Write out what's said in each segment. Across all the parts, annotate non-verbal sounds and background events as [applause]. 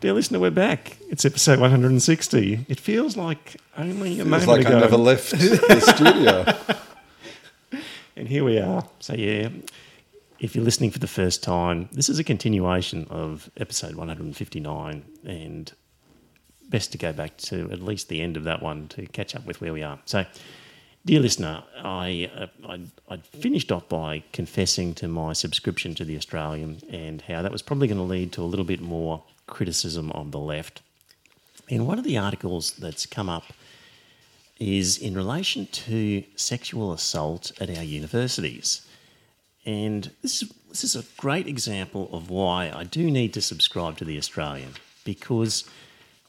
Dear listener, we're back. It's episode 160. It feels like only a It's moment like ago. I never left the studio. [laughs] And here we are. So, yeah, if you're listening for the first time, this is a continuation of episode 159, and best to go back to at least the end of that one to catch up with where we are. So, dear listener, I, uh, I, I finished off by confessing to my subscription to The Australian and how that was probably going to lead to a little bit more criticism of the left. And one of the articles that's come up is in relation to sexual assault at our universities. And this is, this is a great example of why I do need to subscribe to The Australian because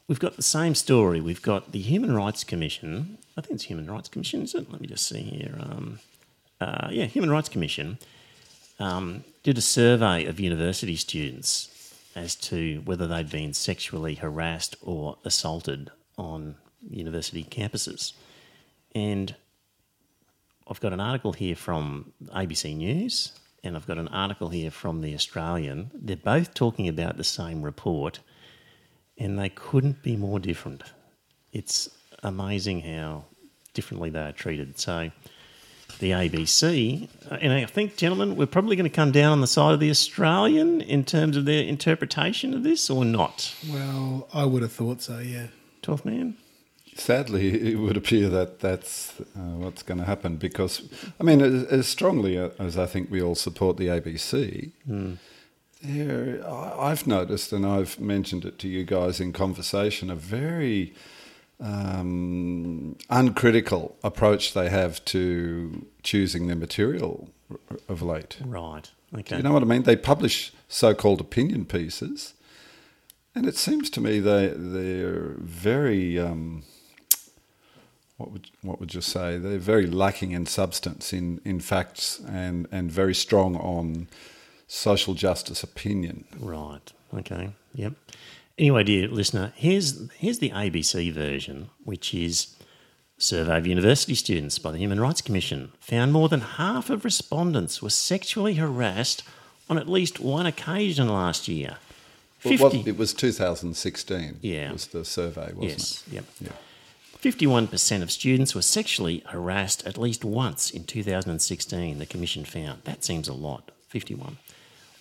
we've got the same story. We've got the Human Rights Commission. I think it's Human Rights Commission, isn't it? Let me just see here. Um, uh, yeah, Human Rights Commission um, did a survey of university students as to whether they'd been sexually harassed or assaulted on university campuses. And I've got an article here from ABC News and I've got an article here from The Australian. They're both talking about the same report and they couldn't be more different. It's amazing how differently they are treated. So, the ABC, uh, and I think, gentlemen, we're probably going to come down on the side of the Australian in terms of their interpretation of this or not. Well, I would have thought so, yeah. 12th man? Sadly, [laughs] it would appear that that's uh, what's going to happen because, I mean, as, as strongly as I think we all support the ABC, there, I've noticed, and I've mentioned it to you guys in conversation, a very um, uncritical approach they have to choosing their material of late. Right. Okay. You know what I mean? They publish so-called opinion pieces, and it seems to me they they're very um, what would what would you say? They're very lacking in substance, in in facts, and and very strong on social justice opinion. Right. Okay. Yep. Anyway, dear listener, here's here's the ABC version, which is survey of university students by the Human Rights Commission found more than half of respondents were sexually harassed on at least one occasion last year. Well, 50 it was 2016. Yeah. was the survey, wasn't yes. it? Yep. Yeah. 51% of students were sexually harassed at least once in 2016, the Commission found. That seems a lot, 51.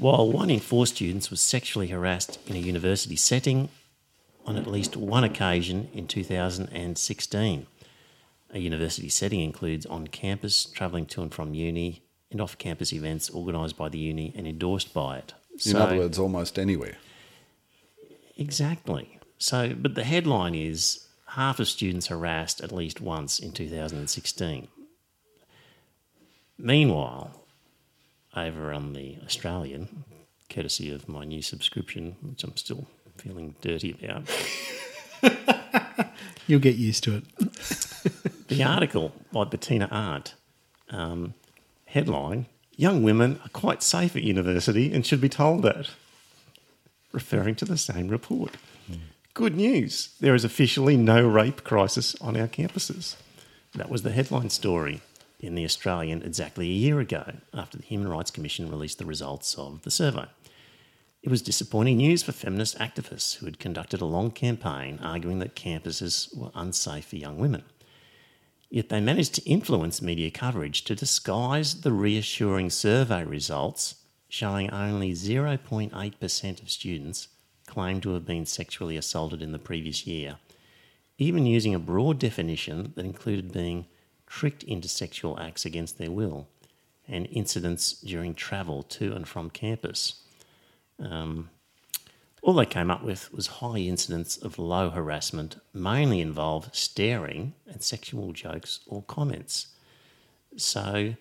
While one in four students was sexually harassed in a university setting on at least one occasion in 2016. A university setting includes on campus, travelling to and from uni, and off campus events organised by the uni and endorsed by it. In other words, almost anywhere. Exactly. So, but the headline is half of students harassed at least once in 2016. Meanwhile, over on the Australian, courtesy of my new subscription, which I'm still feeling dirty about, [laughs] You'll get used to it. [laughs] the article by Bettina Arndt, um, headline Young women are quite safe at university and should be told that, referring to the same report. Good news, there is officially no rape crisis on our campuses. That was the headline story in The Australian exactly a year ago after the Human Rights Commission released the results of the survey. It was disappointing news for feminist activists who had conducted a long campaign arguing that campuses were unsafe for young women. Yet they managed to influence media coverage to disguise the reassuring survey results showing only 0.8% of students claimed to have been sexually assaulted in the previous year, even using a broad definition that included being tricked into sexual acts against their will and incidents during travel to and from campus. Um, all they came up with was high incidence of low harassment, mainly involved staring and sexual jokes or comments. So,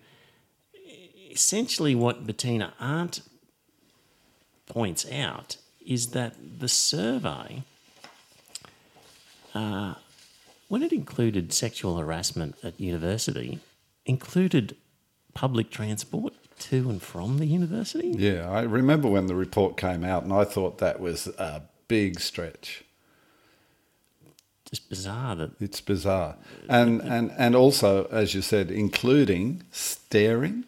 essentially, what Bettina Arndt points out is that the survey, uh, when it included sexual harassment at university, included public transport to and from the university. Yeah, I remember when the report came out, and I thought that was a big stretch. Just bizarre that It's bizarre, and and and also, as you said, including staring,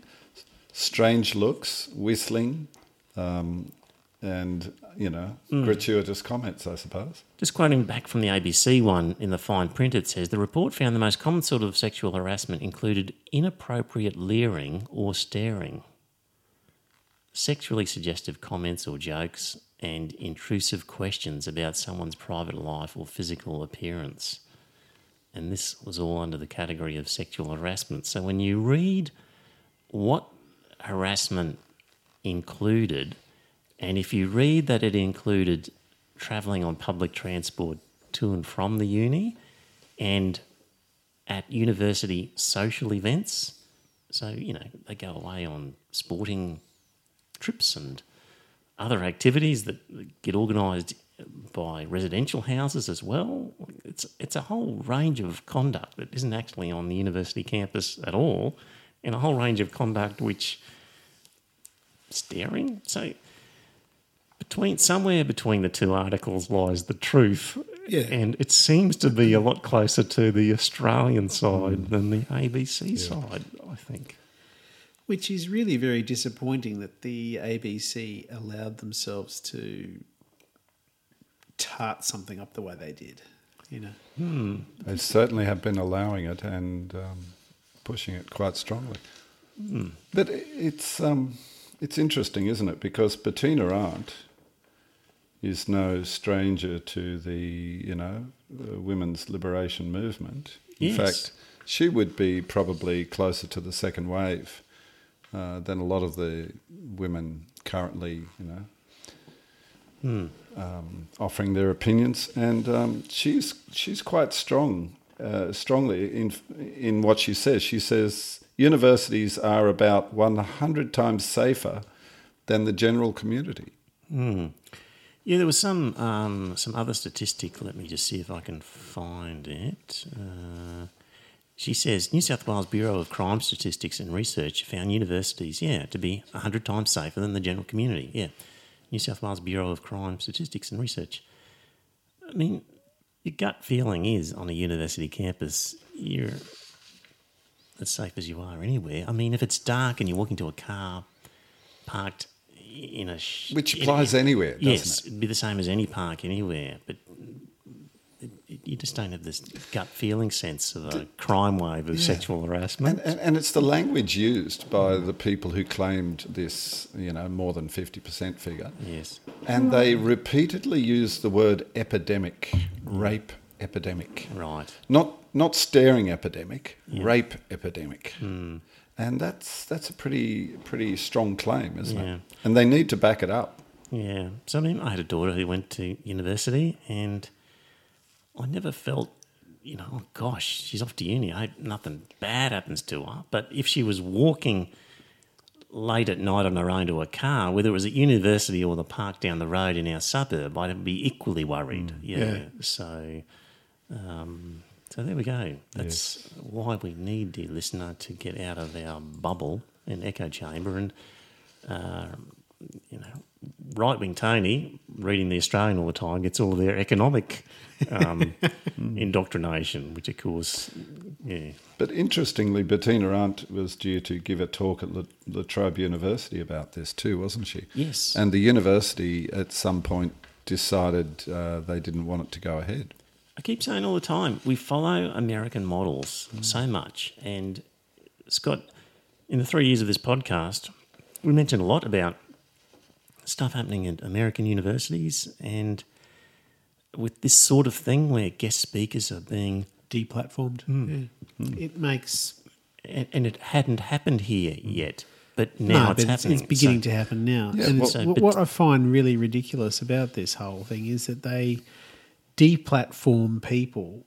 strange looks, whistling, um, and you know, hmm. gratuitous comments. I suppose. Just quoting back from the ABC one in the fine print, it says the report found the most common sort of sexual harassment included inappropriate leering or staring, sexually suggestive comments or jokes, and intrusive questions about someone's private life or physical appearance. And this was all under the category of sexual harassment. So when you read what harassment included, and if you read that it included travelling on public transport to and from the uni and at university social events, so, you know, they go away on sporting trips and other activities that get organised by residential houses as well. It's, it's a whole range of conduct that isn't actually on the university campus at all, and a whole range of conduct which staring. So between somewhere between the two articles lies the truth. Yeah. And it seems to be a lot closer to the Australian side than the ABC side, I think. Which is really very disappointing that the ABC allowed themselves to tart something up the way they did. You know, They certainly have been allowing it and um, pushing it quite strongly. But it's um, it's interesting, isn't it? Because Bettina Arndt is no stranger to the you know women's liberation movement. In Yes. fact, she would be probably closer to the second wave uh, than a lot of the women currently, you know, um, offering their opinions, and um, she's she's quite strong, uh, strongly in in what she says. She says universities are about one hundred times safer than the general community. Yeah, there was some um, some other statistic. Let me just see if I can find it. Uh, she says New South Wales Bureau of Crime Statistics and Research found universities, yeah, to be hundred times safer than the general community. Yeah, New South Wales Bureau of Crime Statistics and Research. I mean, your gut feeling is on a university campus, you're as safe as you are anywhere. I mean, if it's dark and you walk into a car parked in a sh- Which in- applies anywhere, doesn't yes, it? it'd be the same as any park anywhere, but it, it, you just don't have this gut feeling sense of a crime wave of sexual harassment. And, and, and it's the language used by the people who claimed this, you know, more than 50% figure. yes, And they repeatedly use the word epidemic, rape epidemic. right. Not not staring epidemic, rape epidemic. Hmm. And that's that's a pretty pretty strong claim, isn't Yeah. it? And they need to back it up. Yeah. So I mean, I had a daughter who went to university, and I never felt, you know, oh gosh, she's off to uni. I hope nothing bad happens to her. But if she was walking late at night on her own to a car, whether it was at university or the park down the road in our suburb, I'd be equally worried. yeah. Yeah. So, um, so there we go. That's why we need, dear listener, to get out of our bubble and echo chamber and uh, you know, right wing Tony reading the Australian all the time gets all of their economic um, [laughs] indoctrination, which of course, yeah, But interestingly, Bettina Arndt was due to give a talk at La, La Trobe University about this too, wasn't she? Yes. And the university at some point decided uh, they didn't want it to go ahead. I keep saying all the time, we follow American models so much. And Scott, in the three years of this podcast, we mentioned a lot about stuff happening at American universities and with this sort of thing where guest speakers are being deplatformed. Hmm. Yeah. Hmm. It makes and, and it hadn't happened here yet, but now no, it's but happening. it's beginning So- to happen now. Yeah, and well- So, what- what I find really ridiculous about this whole thing is that they deplatform people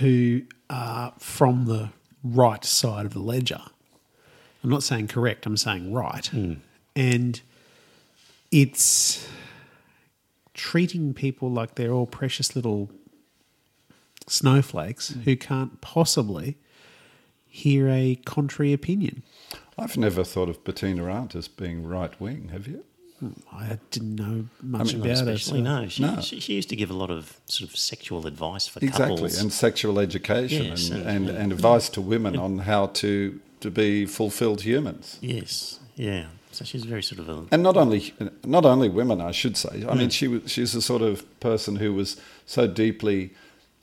who are from the right side of the ledger. I'm not saying correct. I'm saying right, hmm. and it's treating people like they're all precious little snowflakes hmm. who can't possibly hear a contrary opinion. I've never thought of Bettina Arndt as being right wing. Have you? I didn't know much Not about her. so- no. She, No. She, she used to give a lot of sort of sexual advice for Exactly, couples. and sexual education Yes, and, and- and, and advice to women on how to to be fulfilled humans. yes, yeah. So she's very sort of a and not only not only women, I should say. I mean, hmm. she was she's the sort of person who was so deeply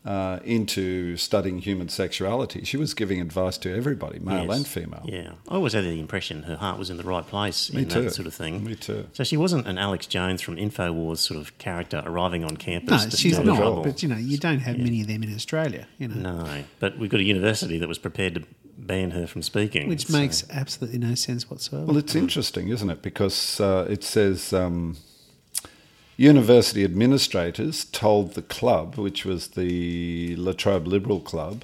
uh, into studying human sexuality. She was giving advice to everybody, male Yes. and female. Yeah, I always had the impression her heart was in the right place Me in too. that sort of thing. Me too. So she wasn't an Alex Jones from Infowars sort of character arriving on campus. No, to she's not. trouble. But you know, you don't have many of them in Australia. You know, No, but we've got a university that was prepared to ban her from speaking, which so- makes absolutely no sense whatsoever. Well, it's interesting, isn't it? Because uh, it says um, university administrators told the club, which was the La Trobe Liberal Club,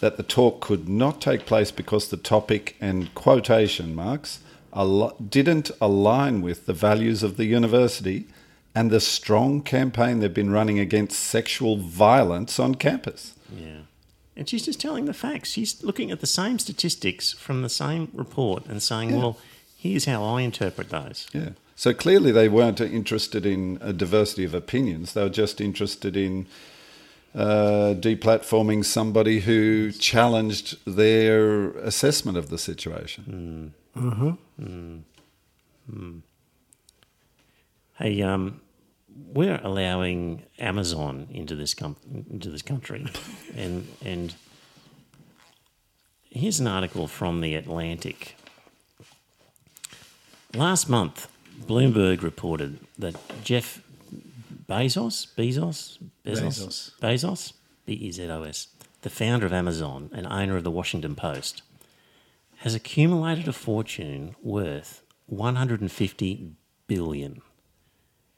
that the talk could not take place because the topic and quotation marks al- didn't align with the values of the university and the strong campaign they've been running against sexual violence on campus. Yeah. And she's just telling the facts. She's looking at the same statistics from the same report and saying, well, here's how I interpret those. Yeah. So clearly they weren't interested in a diversity of opinions. They were just interested in uh, deplatforming somebody who challenged their assessment of the situation. Mm-hmm. Hey, um, we're allowing Amazon into this com- into this country, [laughs] and and here's an article from the Atlantic. Last month, Bloomberg reported that Jeff Bezos, Bezos, Bezos, Bezos, B E Z O S, the founder of Amazon and owner of the Washington Post, has accumulated a fortune worth 150 billion.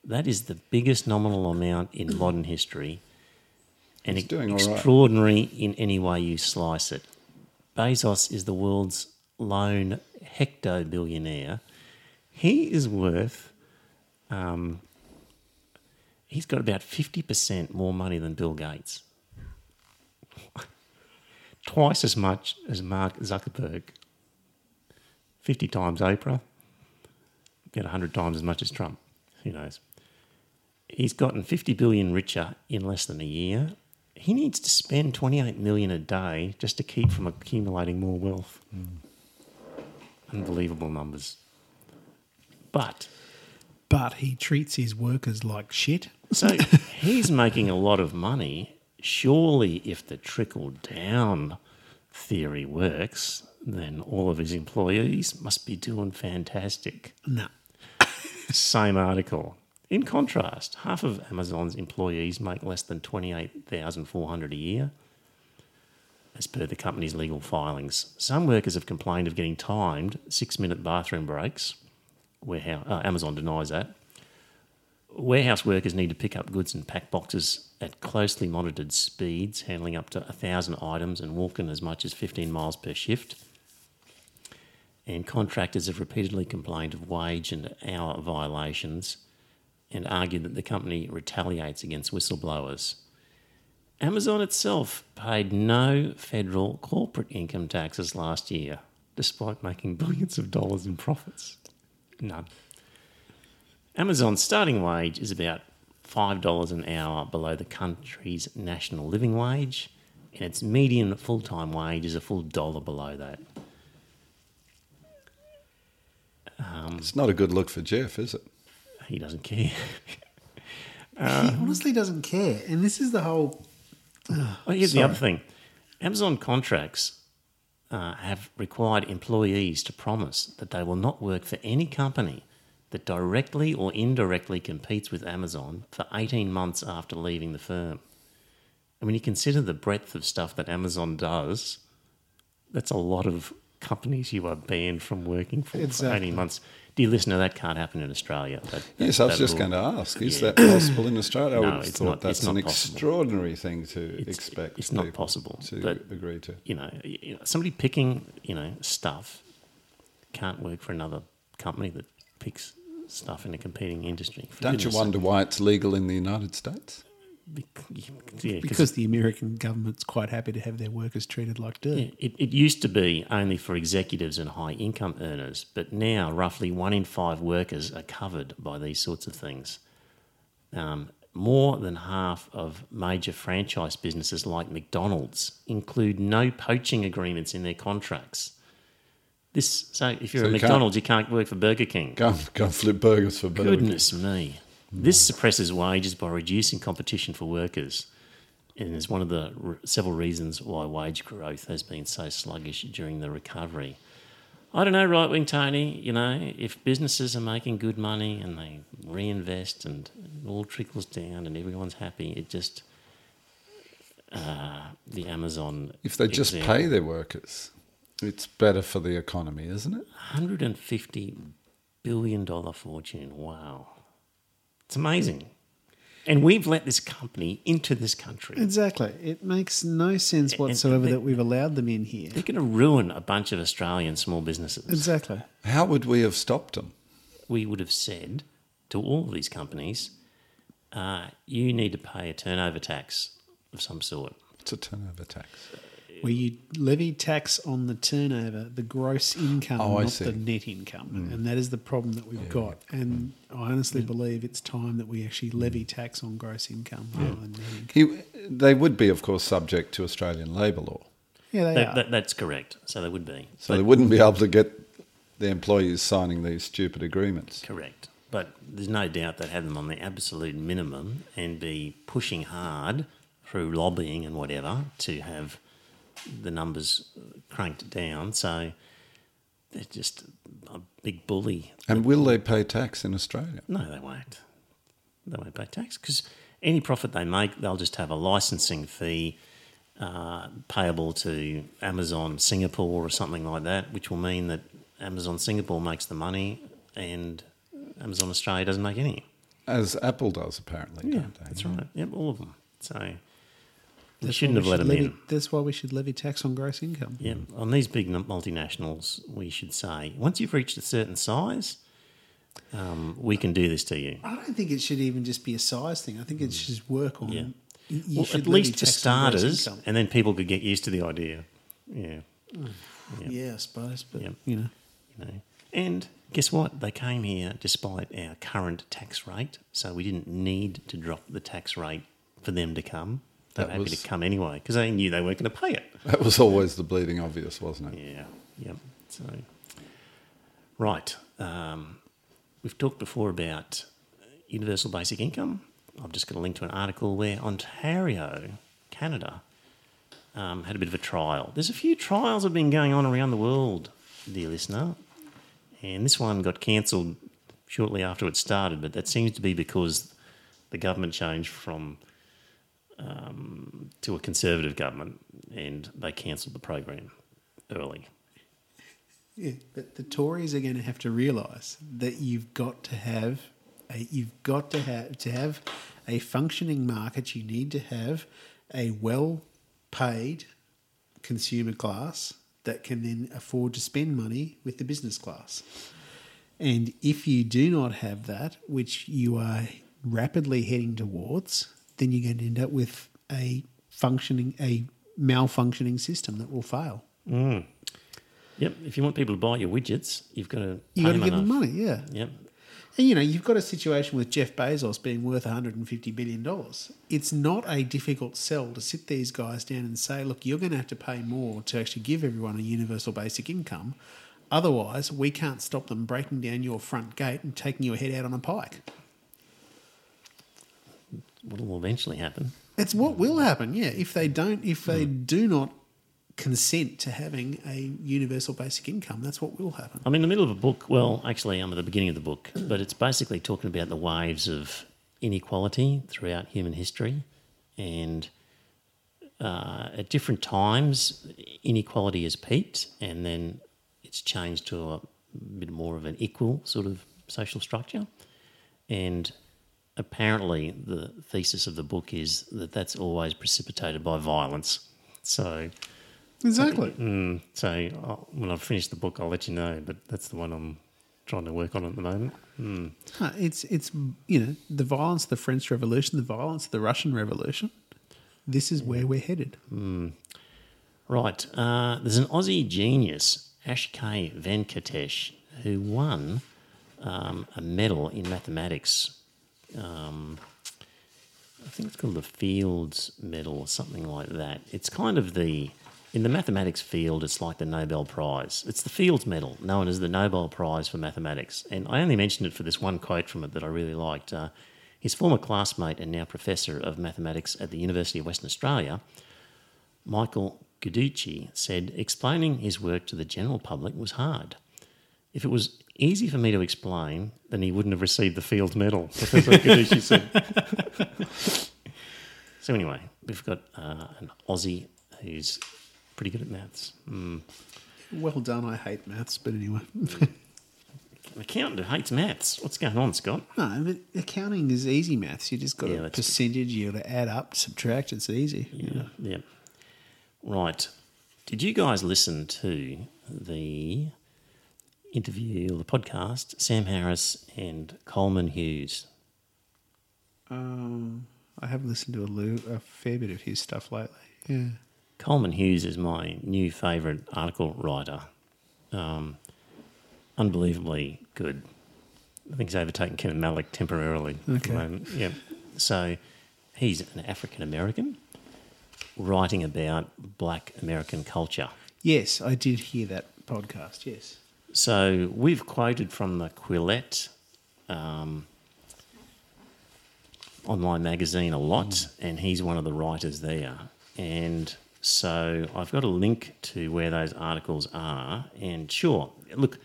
That is the biggest nominal amount in modern history and He's doing all right. extraordinary in any way you slice it. Bezos is the world's lone hecto billionaire. He is worth, um, he's got about 50% more money than Bill Gates. [laughs] Twice as much as Mark Zuckerberg. 50 times Oprah. About 100 times as much as Trump. Who knows? He's gotten 50 billion richer in less than a year. He needs to spend 28 million a day just to keep from accumulating more wealth. Unbelievable numbers. But but he treats his workers like shit. so he's making a lot of money. Surely, if the trickle down theory works, then all of his employees must be doing fantastic. No. Same article. In contrast, half of Amazon's employees make less than 28,400 a year. As per the company's legal filings, some workers have complained of getting timed six-minute bathroom breaks. Warehouse, uh, Amazon denies that. Warehouse workers need to pick up goods and pack boxes at closely monitored speeds, handling up to 1,000 items and walking as much as 15 miles per shift. And contractors have repeatedly complained of wage and hour violations and argued that the company retaliates against whistleblowers. Amazon itself paid no federal corporate income taxes last year, despite making billions of dollars in profits. None. Amazon's starting wage is about $5 an hour below the country's national living wage, and its median full time wage is a full dollar below that. Um, it's not a good look for Jeff, is it? He doesn't care. [laughs] he honestly doesn't care. And this is the whole. Well, here's the other thing Amazon contracts uh, have required employees to promise that they will not work for any company that directly or indirectly competes with Amazon for 18 months after leaving the firm. And when you consider the breadth of stuff that Amazon does, that's a lot of companies you are banned from working for for 18 months. Dear listener, that can't happen in Australia. That, Yes, I was just going to ask: Is Yeah. that possible in Australia? I No, would have it's thought not- that's it's not an possible. extraordinary thing to It's- expect. it's not possible, to but- agree to. you know, you know, somebody picking, you know, stuff can't work for another company that picks stuff in a competing industry. Don't you wonder why it's legal in the United States? Sake. Bec- yeah, 'cause Because the American government's quite happy to have their workers treated like dirt. Yeah, it, it used to be only for executives and high income earners, but now roughly one in five workers are covered by these sorts of things. Um, more than half of major franchise businesses like McDonald's include no poaching agreements in their contracts. This so if you're So a you can't- McDonald's, you can't work for Burger King. Go, and- go flip burgers for Burger King. Goodness me. This suppresses wages by reducing competition for workers. And is one of the r- several reasons why wage growth has been so sluggish during the recovery. I don't know, right wing Tony, you know, if businesses are making good money and they reinvest and it all trickles down and everyone's happy, it just, uh, the Amazon. If they just pay their workers, it's better for the economy, isn't it? $150 billion fortune. Wow. It's amazing. And we've let this company into this country. Exactly. It makes no sense whatsoever and- that we've allowed them in here. They're going to ruin a bunch of Australian small businesses. Exactly. How would we have stopped them? We would have said to all of these companies, uh, you need to pay a turnover tax of some sort. It's a turnover tax. Where you levy tax on the turnover, the gross income, Oh, not see. the net income. Mm. And that is the problem that we've got. And mm. I honestly mm. believe it's time that we actually levy tax on gross income rather than net income. He, they would be, of course, subject to Australian labour law. Yeah, they That, are. that, that's correct. So they would be. So they wouldn't be able to get the employees signing these stupid agreements. Correct. But there's no doubt they'd have them on the absolute minimum and be pushing hard through lobbying and whatever to have the numbers cranked down. So they're just a big bully. And will they pay tax in Australia? No, they won't. They won't pay tax because any profit they make, they'll just have a licensing fee uh, payable to Amazon Singapore or something like that, which will mean that Amazon Singapore makes the money and Amazon Australia doesn't make any. As Apple does, apparently. Yeah, don't they? that's right. Yep, all of them. So That's shouldn't why have let should them levy, in. That's why we should levy tax on gross income. Yeah, on these big multinationals, we should say once you've reached a certain size, um, we can do this to you. I don't think it should even just be a size thing. I think it should just work on. Yeah. well, at least for tax on gross starters, and then people could get used to the idea. Yeah, Yeah, I suppose, but Yep. you know, you know. And guess what? They came here despite our current tax rate, so we didn't need to drop the tax rate for them to come. They were That happy was- to come anyway because they knew they weren't going to pay it. That was always the bleeding obvious, wasn't it? Yeah, yep. So, right. Um, we've talked before about universal basic income. I've just got a link to an article where Ontario, Canada, um, had a bit of a trial. There's a few trials that have been going on around the world, dear listener, and this one got cancelled shortly after it started, but that seems to be because the government changed from um, to a conservative government and they cancelled the program early. yeah. But the Tories are going to have to realise that you've got to have a, you've got to have to have a functioning market. You need to have a well-paid consumer class that can then afford to spend money with the business class. And if you do not have that, which you are rapidly heading towards, then you're going to end up with a functioning, a malfunctioning system that will fail. Mm. Yep. If you want people to buy your widgets, you've got to You got to them give them money, yeah. Yep. And you know, you've got a situation with Jeff Bezos being worth 150 billion dollars. It's not a difficult sell to sit these guys down and say, "Look, you're going to have to pay more to actually give everyone a universal basic income. Otherwise, we can't stop them breaking down your front gate and taking your head out on a pike." What will eventually happen? It's what will happen, yeah. If they don't, if they do not consent to having a universal basic income, that's what will happen. I'm in the middle of a book. Well, actually, I'm at the beginning of the book, but it's basically talking about the waves of inequality throughout human history. And uh, at different times, inequality has peaked and then it's changed to a bit more of an equal sort of social structure. And apparently, the thesis of the book is that that's always precipitated by violence. So, Exactly. Mm, so I'll, when I finish the book, I'll let you know. But that's the one I'm trying to work on at the moment. Uh, It's it's you know the violence of the French Revolution, the violence of the Russian Revolution. This is where we're headed. Right. Uh, there's an Aussie genius, Akshay Venkatesh, who won um, a medal in mathematics. Um, I think it's called the Fields Medal or something like that. It's kind of the, in the mathematics field, it's like the Nobel Prize. It's the Fields Medal, known as the Nobel Prize for Mathematics. And I only mentioned it for this one quote from it that I really liked. Uh, his former classmate and now professor of mathematics at the University of Western Australia, Michael Giudici said explaining his work to the general public was hard. If it was easy for me to explain, then he wouldn't have received the Fields Medal, [laughs] Professor Giudici said. so, anyway, we've got uh, an Aussie who's pretty good at maths. Mm. Well done. I hate maths, but anyway. [laughs] An accountant who hates maths. What's going on, Scott? no, but accounting is easy maths. You just got Yeah, a percentage. You got to add up, subtract. It's easy. Yeah. yeah. Right. Did you guys listen to the interview, the podcast, Sam Harris and Coleman Hughes? Um, I have listened to a, lo- a fair bit of his stuff lately. Yeah. Coleman Hughes is my new favourite article writer. Um, unbelievably good. I think he's overtaken Kenan Malik temporarily. at the Okay. moment. Yeah. So he's an African American writing about black American culture. Yes, I did hear that podcast. Yes. So we've quoted from the Quillette um, online magazine a lot, and he's one of the writers there. And so I've got a link to where those articles are. And sure, look,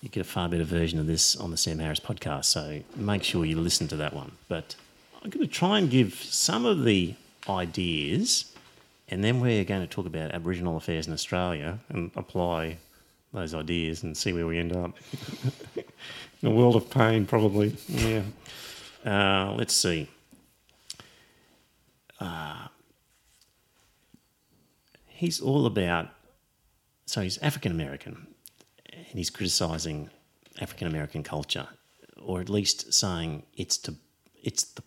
you get a far better version of this on the Sam Harris podcast, so make sure you listen to that one. But I'm going to try and give some of the ideas, and then we're going to talk about Aboriginal affairs in Australia and apply those ideas and see where we end up. in [laughs] a world of pain, probably. Yeah. Uh, let's see. Uh, he's all about. So he's African American, and he's criticising African American culture, or at least saying it's to it's the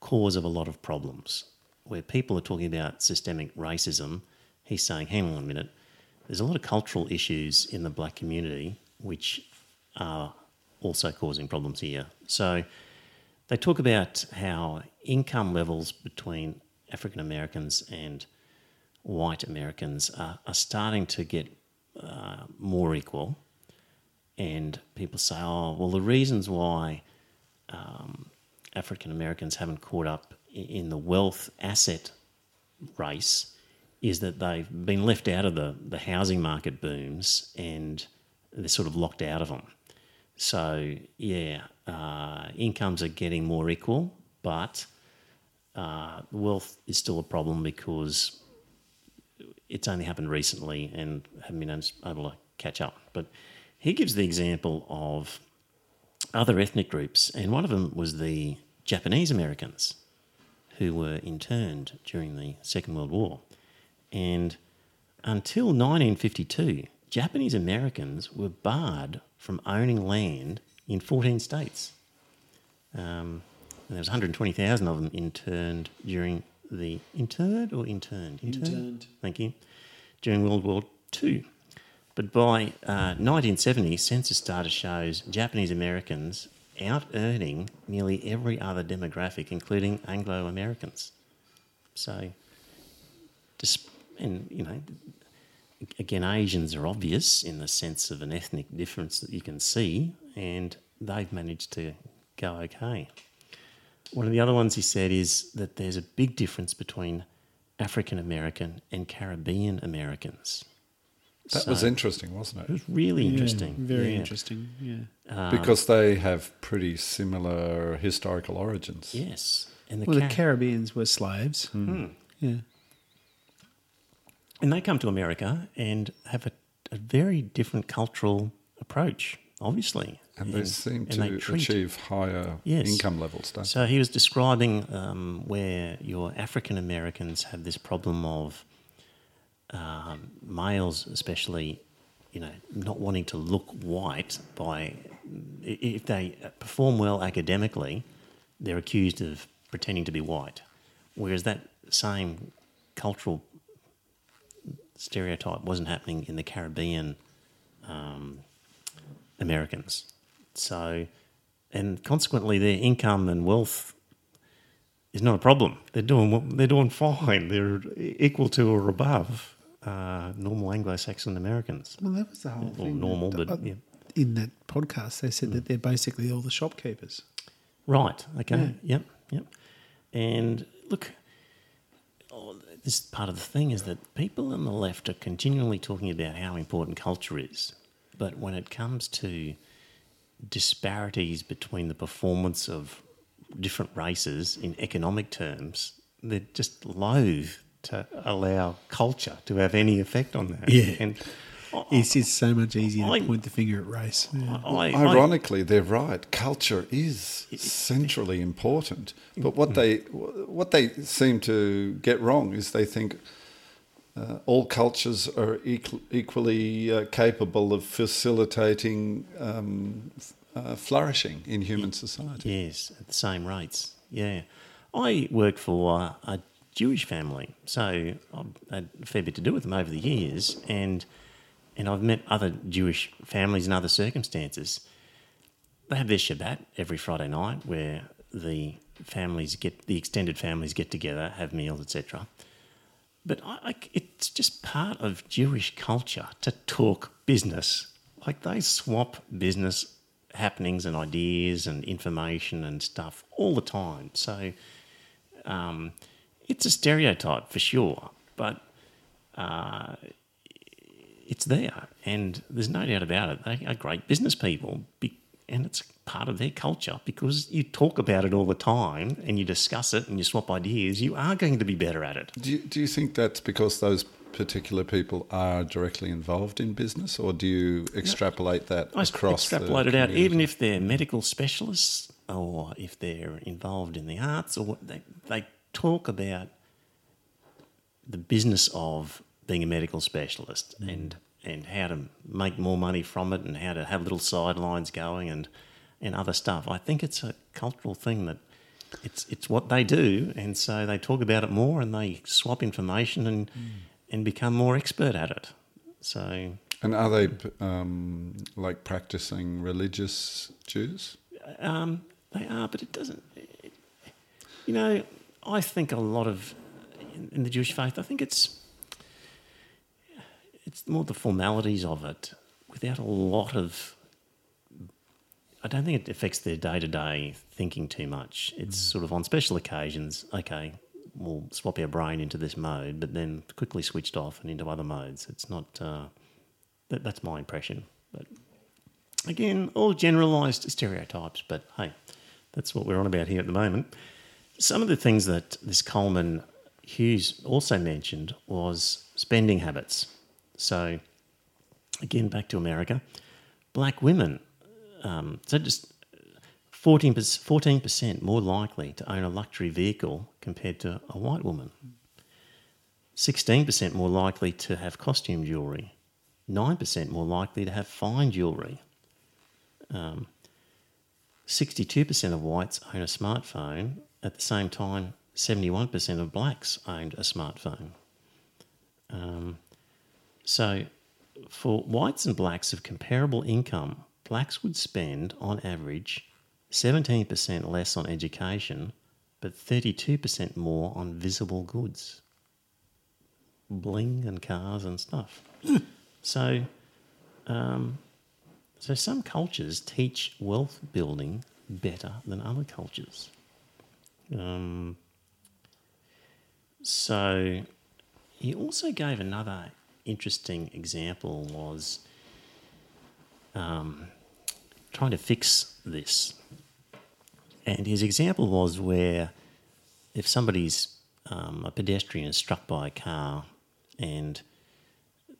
cause of a lot of problems. Where people are talking about systemic racism, he's saying, "Hang on a minute." There's a lot of cultural issues in the black community which are also causing problems here. So they talk about how income levels between African Americans and white Americans are, are starting to get uh, more equal. And people say, oh, well, the reasons why um, African Americans haven't caught up in the wealth asset race is that they've been left out of the, the housing market booms and they're sort of locked out of them. So, yeah, uh, incomes are getting more equal, but uh, wealth is still a problem because it's only happened recently and haven't been able to catch up. But he gives the example of other ethnic groups, and one of them was the Japanese Americans who were interned during the Second World War. And until 1952, Japanese Americans were barred from owning land in 14 states. Um, and there was 120,000 of them interned during the interned or interned? Interned. Thank you. During World War II. But by uh, 1970, census data shows Japanese Americans out earning nearly every other demographic, including Anglo Americans. So, dis- and you know, again, Asians are obvious in the sense of an ethnic difference that you can see, and they've managed to go okay. One of the other ones he said is that there's a big difference between African American and Caribbean Americans. That was interesting, wasn't It it? was really interesting. Very yeah. interesting. Yeah. Uh, Because they have pretty similar historical origins. yes, and the, Well, the Caribbeans were slaves. Yeah. And they come to America and have a, a very different cultural approach, obviously. And they seem and to they achieve higher Yes. income levels, don't So he was describing um, where your African Americans have this problem of um, males, especially you know, not wanting to look white by if they perform well academically, they're accused of pretending to be white. Whereas that same cultural stereotype wasn't happening in the Caribbean um, Americans. So, and consequently, their income and wealth is not a problem. They're doing they're doing fine. They're equal to or above uh, normal Anglo-Saxon Americans. Well, that was the whole Or thing. normal, that- but, uh, yeah. in that podcast, they said that they're basically all the shopkeepers. Right. Okay. Yep. Yep. And look, this part of the thing is that people on the left are continually talking about how important culture is, but when it comes to disparities between the performance of different races in economic terms, they're just loath to allow culture to have any effect on that. Yeah. And It's just so much easier I- to point the finger at race. Yeah. I, I, Ironically, they're right. Culture is centrally important, but what they what they seem to get wrong is they think uh, all cultures are equal, equally uh, capable of facilitating um, uh, flourishing in human society. Yes, at the same rates. Yeah. I work for uh, a Jewish family, so I've had a fair bit to do with them over the years, and and I've met other Jewish families in other circumstances. They have their Shabbat every Friday night, where the families get the extended families get together, have meals, etc. But I, I, it's just part of Jewish culture to talk business. Like they swap business happenings and ideas and information and stuff all the time. So um, it's a stereotype for sure, but uh, it's there, and there's no doubt about it. They are great business people, and it's part of their culture because you talk about it all the time and you discuss it and you swap ideas. You are going to be better at it. Do you, do you think that's because those particular people are directly involved in business, or do you extrapolate that I across? extrapolate it out, even if they're medical specialists or if they're involved in the arts, or they, they talk about the business of being a medical specialist and and how to make more money from it and how to have little sidelines going and and other stuff. I think it's a cultural thing that it's it's what they do, and so they talk about it more and they swap information and and become more expert at it. So And are they um, like practicing religious Jews? Um, they are, but it doesn't. You know, I think a lot of in, in the Jewish faith. I think it's it's more the formalities of it, without a lot of. I don't think it affects their day to day thinking too much. It's sort of on special occasions. Okay, we'll swap our brain into this mode, but then quickly switched off and into other modes. It's not. Uh, that, that's my impression, but again, all generalised stereotypes, but hey, that's what we're on about here at the moment. Some of the things that this Coleman Hughes also mentioned was spending habits. So, again, back to America, black women, um, so just 14%, 14% more likely to own a luxury vehicle compared to a white woman. 16% more likely to have costume jewellery. 9% more likely to have fine jewellery. Um, 62% of whites own a smartphone. At the same time, 71% of blacks owned a smartphone. Um, so, for whites and blacks of comparable income, blacks would spend on average 17% less on education, but 32% more on visible goods bling and cars and stuff. [laughs] so, um, so some cultures teach wealth building better than other cultures. Um, so he also gave another interesting example was um, trying to fix this. And his example was where if somebody's um, a pedestrian is struck by a car and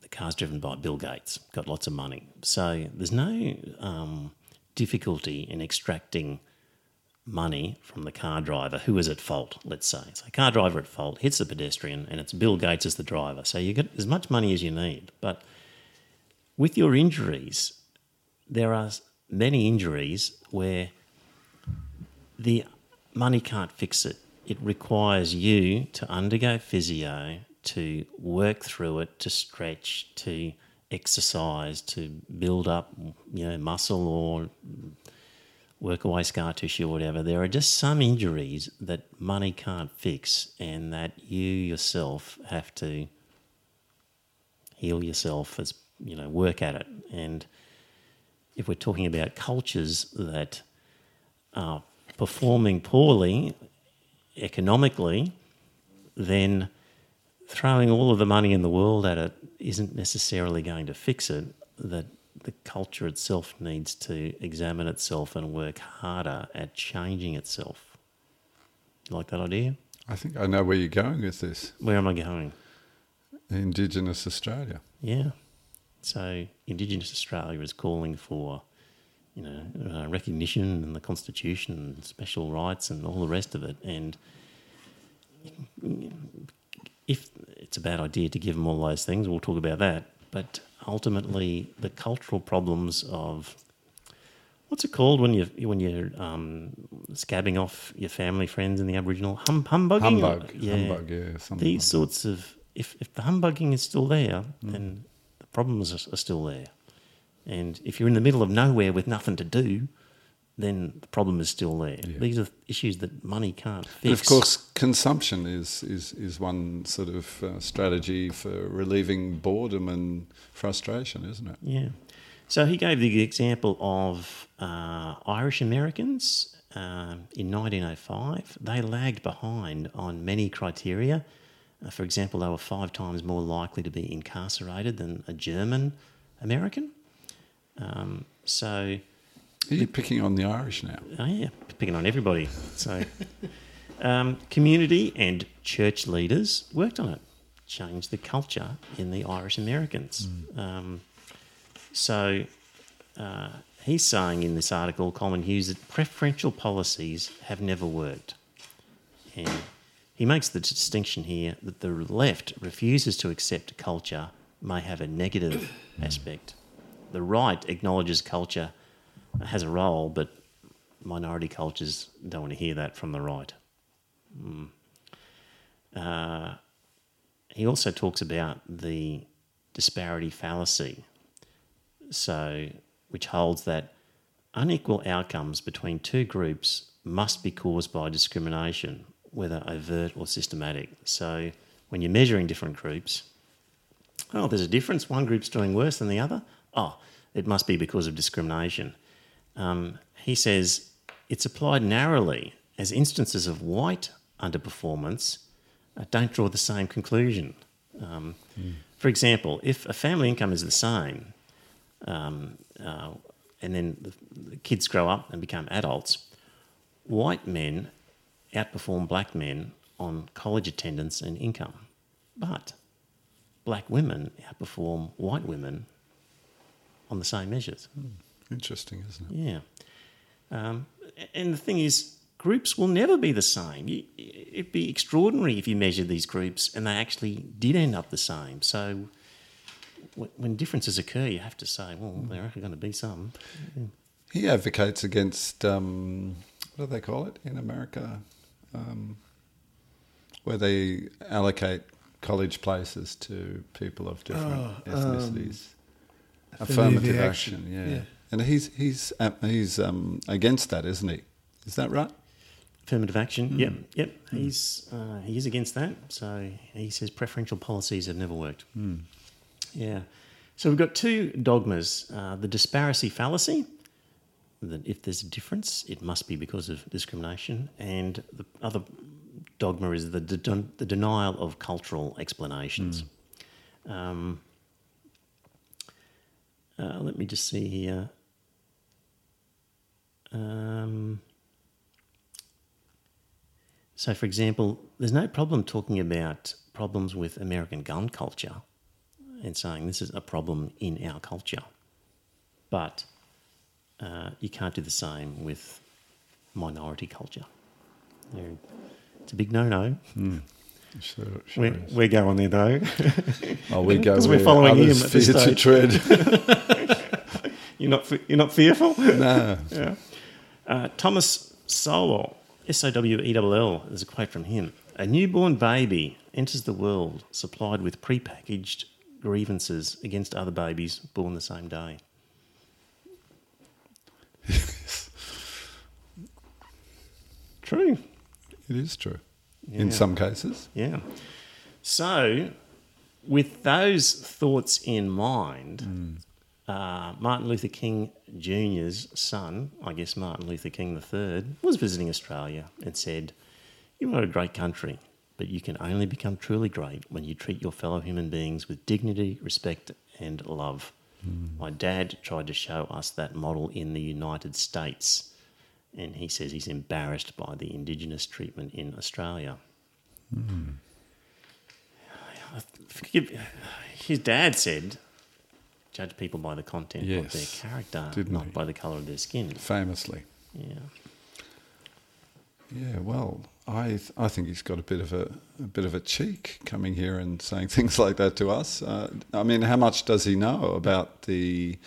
the car's driven by Bill Gates, got lots of money. So there's no um, difficulty in extracting money from the car driver who is at fault, let's say. So car driver at fault hits the pedestrian and it's Bill Gates as the driver. So you get as much money as you need. But with your injuries, there are many injuries where the money can't fix it. It requires you to undergo physio, to work through it, to stretch, to exercise, to build up, you know, muscle or work away scar tissue or whatever. There are just some injuries that money can't fix and that you yourself have to heal yourself as you know, work at it. And if we're talking about cultures that are performing poorly economically, then throwing all of the money in the world at it isn't necessarily going to fix it. That the culture itself needs to examine itself and work harder at changing itself. You like that idea? I think I know where you're going with this. Where am I going? Indigenous Australia. Yeah. So Indigenous Australia is calling for, you know, uh, recognition and the Constitution and special rights and all the rest of it. And if it's a bad idea to give them all those things, we'll talk about that. But ultimately, the cultural problems of what's it called when you when you're um, scabbing off your family friends in the Aboriginal hum, humbugging? Humbug, humbug, yeah. Something These like sorts of if if the humbugging is still there, then the problems are, are still there. And if you're in the middle of nowhere with nothing to do, then the problem is still there. These are issues that money can't fix. But of course, consumption is, is, is one sort of uh, strategy for relieving boredom and frustration, isn't it? Yeah. So he gave the example of uh, Irish Americans um, in 1905. They lagged behind on many criteria. Uh, for example, they were five times more likely to be incarcerated than a German American. Um, so, Are you picking on the Irish now? oh yeah, picking on everybody. So, um, community and church leaders worked on it, changed the culture in the Irish Americans. Um, so, uh, he's saying in this article, Coleman Hughes, that preferential policies have never worked. And he makes the distinction here that the left refuses to accept culture may have a negative aspect. The right acknowledges culture has a role, but minority cultures don't want to hear that from the right. Mm. Uh, he also talks about the disparity fallacy, so which holds that unequal outcomes between two groups must be caused by discrimination, whether overt or systematic. So when you're measuring different groups, oh, there's a difference. One group's doing worse than the other. Oh, it must be because of discrimination. Um, he says it's applied narrowly as instances of white underperformance uh, don't draw the same conclusion. Um, For example, if a family income is the same, um, uh, and then the, the kids grow up and become adults, white men outperform black men on college attendance and income. But black women outperform white women on the same measures. Interesting, isn't it? Yeah. Um, and the thing is, groups will never be the same. You, it'd be extraordinary if you measured these groups and they actually did end up the same. So w- when differences occur, you have to say, well, there are going to be some. He advocates against, um, what do they call it in America? Um, where they allocate college places to people of different ethnicities. Affirmative, action, yeah. And he's he's uh, he's um, against that, isn't he? Is that right? Affirmative action, yep, yep. He's uh, he is against that. So he says preferential policies have never worked. Yeah. So we've got two dogmas: uh, the disparity fallacy, that if there's a difference, it must be because of discrimination, and the other dogma is the de- the denial of cultural explanations. Um, uh, let me just see here. Um, so, for example, there's no problem talking about problems with American gun culture and saying this is a problem in our culture. But uh, you can't do the same with minority culture. They're- It's a big no no. Sure, sure We're, we're going there though. Oh, we go 'Cause we're following him at this fear to stage. tread. [laughs] you're not you're not fearful. no. Yeah. Uh, Thomas Sowell, S O W E L L, there's a quote from him. A newborn baby enters the world supplied with prepackaged grievances against other babies born the same day. [laughs] True. It is true. Yeah. In some cases. Yeah. So, with those thoughts in mind, uh, Martin Luther King Jr.'s son, I guess Martin Luther King III, was visiting Australia and said, You are a great country, but you can only become truly great when you treat your fellow human beings with dignity, respect, and love. My dad tried to show us that model in the United States, and he says he's embarrassed by the Indigenous treatment in Australia. Forgive, his dad said, "Judge people by the content of Yes, their character, didn't not by the colour of their skin." Famously. Yeah, Yeah, well, I th- I think he's got a bit of a, a bit of a cheek coming here and saying [laughs] things like that to us. Uh, I mean, how much does he know about the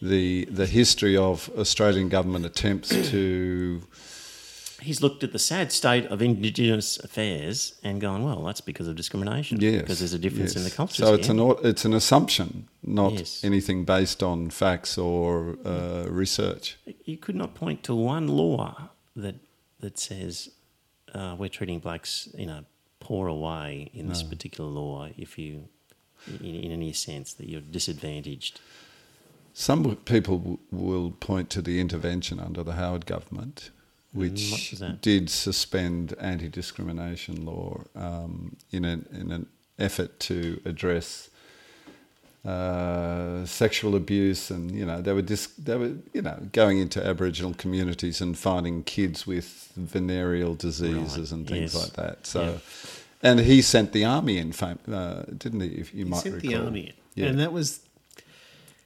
the the history of Australian government attempts to [clears throat] he's looked at the sad state of Indigenous affairs and gone, "Well, that's because of discrimination. yes because there's a difference in the yes. cultures." So it's here." an it's an assumption, not Yes. anything based on facts or uh, research. you could not point to one law that that says uh, we're treating blacks in a poorer way in this particular law. If you, in, in any sense, that you're disadvantaged. Some people w- will point to the intervention under the Howard government, which what was that? did suspend anti-discrimination law um, in an in an effort to address uh, sexual abuse, and you know they were just they were you know going into Aboriginal communities and finding kids with venereal diseases Right, and things yes. like that. So. Yeah. And he sent the army in, uh, didn't he? If you He might sent recall, the army in. Yeah. And that was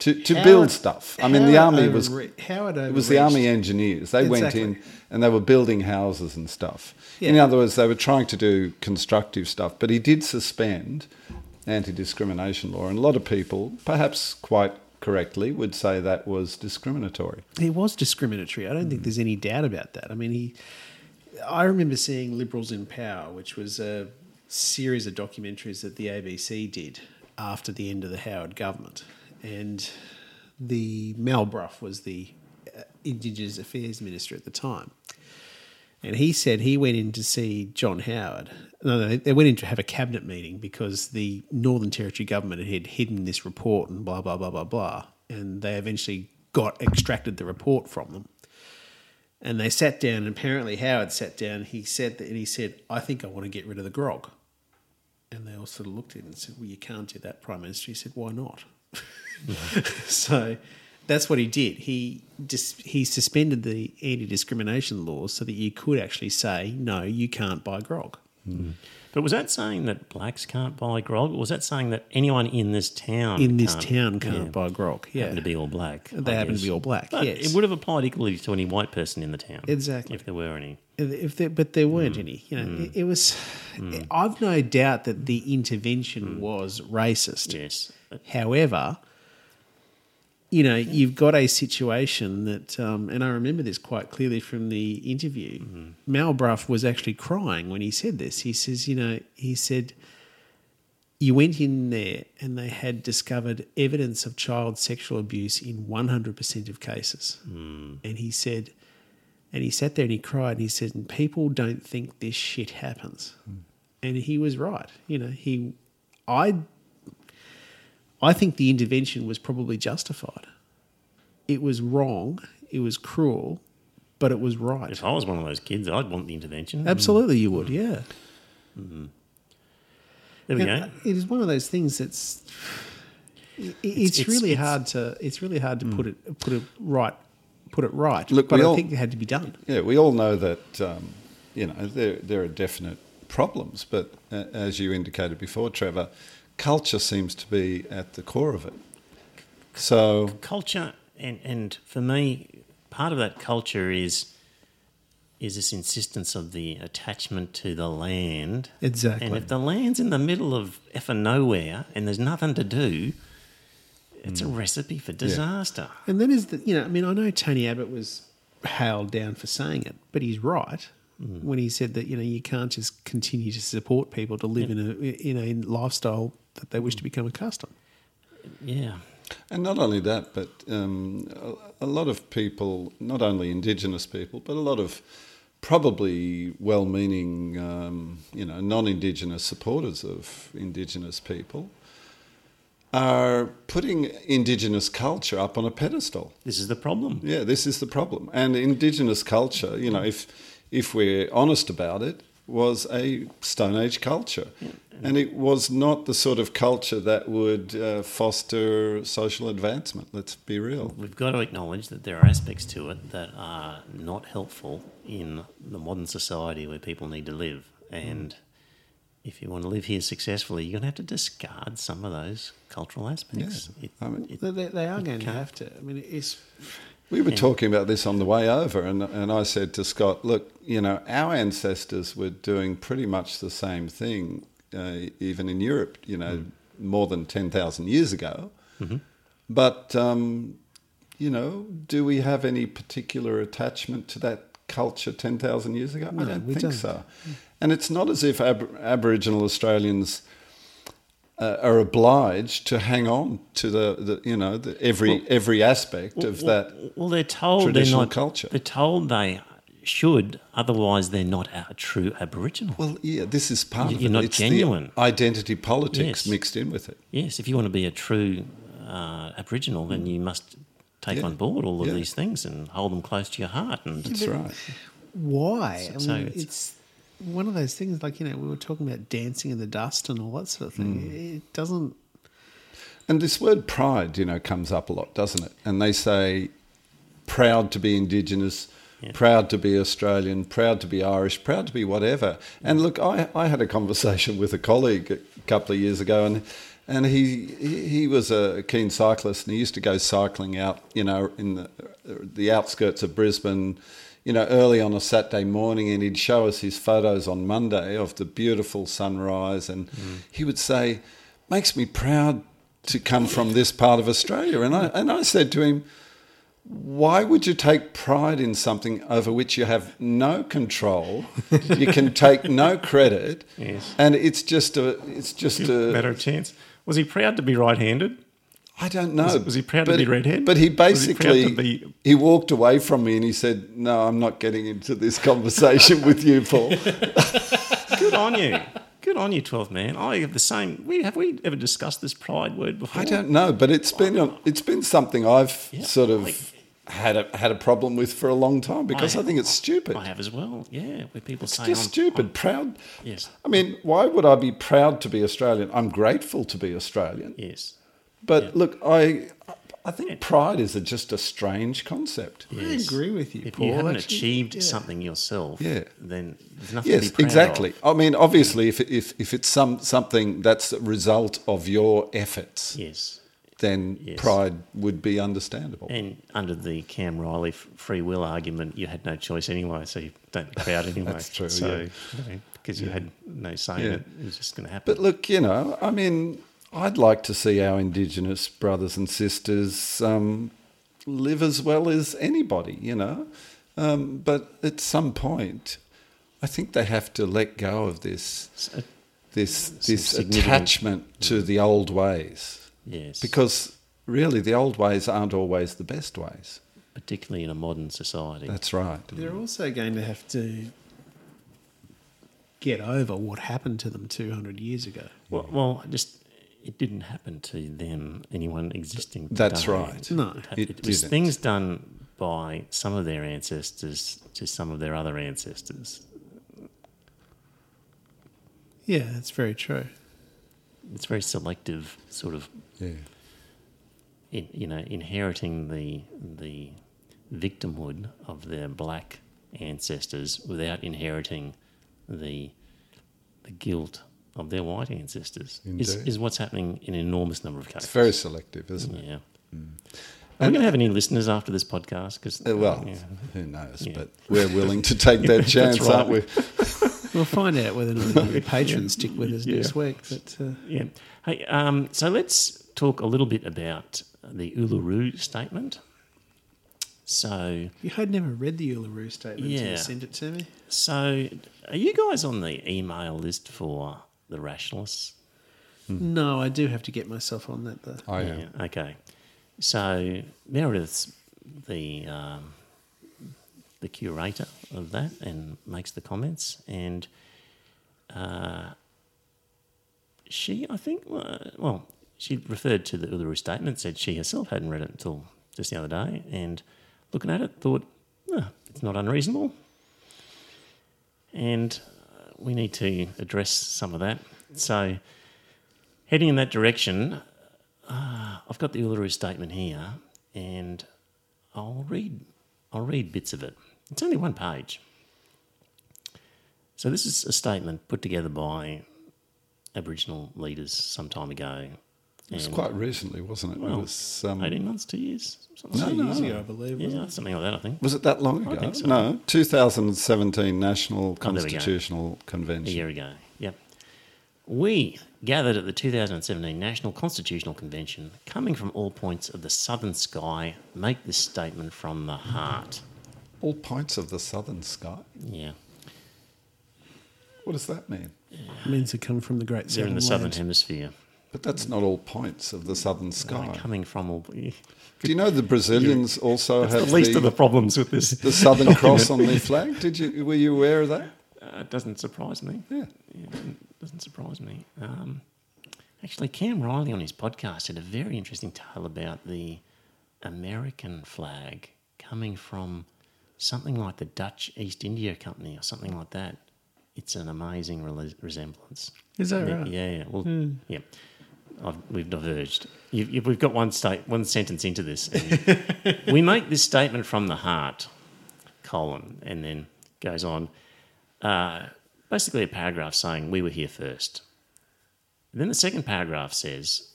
to to build stuff. I mean, the army was overre- Howard it was the army engineers. They went in and they were building houses and stuff. In other words, they were trying to do constructive stuff. But he did suspend anti-discrimination law, and a lot of people, perhaps quite correctly, would say that was discriminatory. It was discriminatory. I don't think there's any doubt about that. I mean, he. I remember seeing Liberals in Power, which was a series of documentaries that the ABC did after the end of the Howard government, and the Mal Brough was the uh, Indigenous Affairs Minister at the time. And he said he went in to see John Howard. No, no, they went in to have a cabinet meeting because the Northern Territory government had hidden this report and blah blah blah blah blah. And they eventually got extracted the report from them. And they sat down, and apparently Howard sat down. He said that, and he said, "I think I want to get rid of the grog." And they all sort of looked at him and said, "Well, you can't do that, Prime Minister." He said, "Why not?" [laughs] so that's what he did. He dis- he suspended the anti-discrimination laws so that you could actually say, "No, you can't buy grog." Mm-hmm. But was that saying that blacks can't buy grog, or was that saying that anyone in this town In this can't- town, can't yeah, buy grog. Yeah, happen to be all black? They I happen to be all black, But yes. it would have applied equally to any white person in the town, Exactly. if there were any. if there, but there weren't mm. any. You know, mm. it, it was. Mm. I've no doubt that the intervention was racist. Yes, However, you know, you've got a situation that, um, and I remember this quite clearly from the interview. Mm-hmm. Mal Brough was actually crying when he said this. He says, you know, he said, you went in there and they had discovered evidence of child sexual abuse in 100% of cases. Mm. And he said, and he sat there and he cried and he said, and people don't think this shit happens. Mm. And he was right. You know, he, I I think the intervention was probably justified. It was wrong, it was cruel, but it was right. if I was one of those kids, I'd want the intervention. Absolutely, you would, yeah. There we And go. It is one of those things that's. i- It's, it's- really it's- hard to. It's really hard to put it put it right. Put it right. Look, but we I all- think it had to be done. Yeah, we all know that um, you know there there are definite problems, but uh, as you indicated before, Trevor, culture seems to be at the core of it. So culture and and for me part of that culture is is this insistence of the attachment to the land. Exactly. And if the land's in the middle of effing nowhere and there's nothing to do, it's a mm. recipe for disaster. And then is the you know I mean I know Tony Abbott was hailed down for saying it, but he's right mm. when he said that you know you can't just continue to support people to live in a in a lifestyle that they wish to become accustomed. Yeah. And not only that, but um, a, a lot of people, not only Indigenous people, but a lot of probably well-meaning, um, you know, non-Indigenous supporters of Indigenous people are putting Indigenous culture up on a pedestal. This is the problem. Yeah, this is the problem. And Indigenous culture, you know, if if we're honest about it, was a Stone Age culture, and it was not the sort of culture that would uh, foster social advancement. Let's be real. We've got to acknowledge that there are aspects to it that are not helpful in the modern society where people need to live. And if you want to live here successfully, you're going to have to discard some of those cultural aspects. Yeah. It- I mean, it- They, they- they are going to have to. I mean, it's We were talking about this on the way over, and, and I said to Scott, look, you know, our ancestors were doing pretty much the same thing, uh, even in Europe, you know, more than 10,000 years ago. But, um, you know, do we have any particular attachment to that culture 10,000 years ago? I don't we think don't. so. And it's not as if Ab- Aboriginal Australians uh, are obliged to hang on to the, the you know, the, every every aspect of well, that. well, they're told they're traditional not culture. They're told they should, otherwise they're not a true Aboriginal. Well, yeah, this is part You- of you're it. not it's genuine. the identity politics Yes. mixed in with it. yes, if you want to be a true uh, Aboriginal, then you must take Yeah. on board all of Yeah. these things and hold them close to your heart. And That's right. why. I So mean, it's- it's, one of those things. Like you know, we were talking about dancing in the dust and all that sort of thing. Mm. It doesn't. And this word pride, you know, comes up a lot, doesn't it? And they say proud to be Indigenous, Yeah. proud to be Australian, proud to be Irish, proud to be whatever. And look, I, I had a conversation [laughs] with a colleague a couple of years ago, and and he he he was a keen cyclist, and he used to go cycling out, you know, in the the outskirts of Brisbane. You know, early on a Saturday morning, and he'd show us his photos on Monday of the beautiful sunrise, and he would say, "Makes me proud to come from this part of Australia." And I and I said to him, why would you take pride in something over which you have no control? you can take no credit, [laughs] Yes. and it's just a, it's just a. better chance. Was he proud to be right-handed? I don't know. Was- was he proud to but, be redhead? But he Was he basically be- he walked away from me and he said, "No, I'm not getting into this conversation with you, Paul." [laughs] Good on you. Good on you, 12 man. I have the same. We have we ever discussed this pride word before? I don't know, but it's been a- it's been something I've Yeah, sort of like- had a had a problem with for a long time because I, have- think it's stupid. I have as well. Yeah, where people It's say just I'm- stupid. I'm- proud. Yes. I mean, why would I be proud to be Australian? I'm grateful to be Australian. yes. But Yeah. look, I I think pride is a, just a strange concept. I agree with you, If Paul. you haven't actually. achieved Yeah. something yourself, Yeah. then there's nothing to Yes, be proud exactly. of. I mean, obviously, if if if it's some something that's a result of your efforts, Yes. then Yes. pride would be understandable. And under the Cam Riley f- free will argument, you had no choice anyway, so you don't be proud anyway. That's true, So, yeah. you know, because you had no say in it, it was just going to happen. But look, you know, I mean, I'd like to see our Indigenous brothers and sisters um, live as well as anybody, you know. Um, but at some point, I think they have to let go of this this this attachment to the old ways, yes. because really the old ways aren't always the best ways. particularly in a modern society. That's right. They're also going to have to get over what happened to them 200 years ago. Well, well, just it didn't happen to them, anyone existing. That's right. No. it, hap- It it was didn't. things done by some of their ancestors to some of their other ancestors. Yeah, that's very true. It's very selective, sort of, Yeah. in, you know, inheriting the the victimhood of their black ancestors without inheriting the the guilt of their white ancestors is, Indeed. is what's happening in an enormous number of cases. It's very selective, isn't it? yeah. Are we going to have any listeners after this podcast? Because Uh, well, yeah. who knows? Yeah. But we're willing to take [laughs] that chance, right. aren't we? [laughs] We'll find out whether or not the patrons stick with us Yeah. next week. But uh, Yeah. Hey, um, so let's talk a little bit about the Uluru statement. So, you had never read the Uluru statement until Yeah. you sent it to me. so are you guys on the email list for the rationalists? No, I do have to get myself on that though. I am. Yeah, okay. So Meredith's the um, the curator of that and makes the comments, and uh, she, I think, uh, well, she referred to the Uluru statement, said she herself hadn't read it until just the other day, and looking at it, thought, "Ah, it's not unreasonable, and we need to address some of that. So, heading in that direction, uh, I've got the Uluru statement here, and I'll read. I'll read bits of it. It's only one page. So this is a statement put together by Aboriginal leaders some time ago. It was quite recently, wasn't it? Well, it was, um, eighteen months, two years, something No, like Two no. years ago, I believe. that. wasn't yeah, it? something like that. I think. was it that long ago? think so. No, 2017 National Constitutional Oh, there we go. A year ago. Yep. We gathered at the 2017 National Constitutional Convention, coming from all points of the southern sky, make this statement from the heart. All points of the southern sky. Yeah. What does that mean? It means they come from the Great They're in the southern Land. hemisphere. But that's not all points of the southern sky. They're coming from all. Do you know the Brazilians also That's have the least the, of the problems with this. the Southern Cross on their flag? Did you were you aware of that? Uh, it doesn't surprise me. Yeah. Yeah, it doesn't, doesn't surprise me. Um, actually, Cam Riley on his podcast had a very interesting tale about the American flag coming from something like the Dutch East India Company or something like that. It's an amazing rele- resemblance. Is that yeah, right? Yeah, yeah. Well, yeah. I've, we've diverged. You, you, we've got one state, one sentence into this. [laughs] we make this statement from the heart, colon, and then goes on. Uh, basically, a paragraph saying we were here first. then the second paragraph says,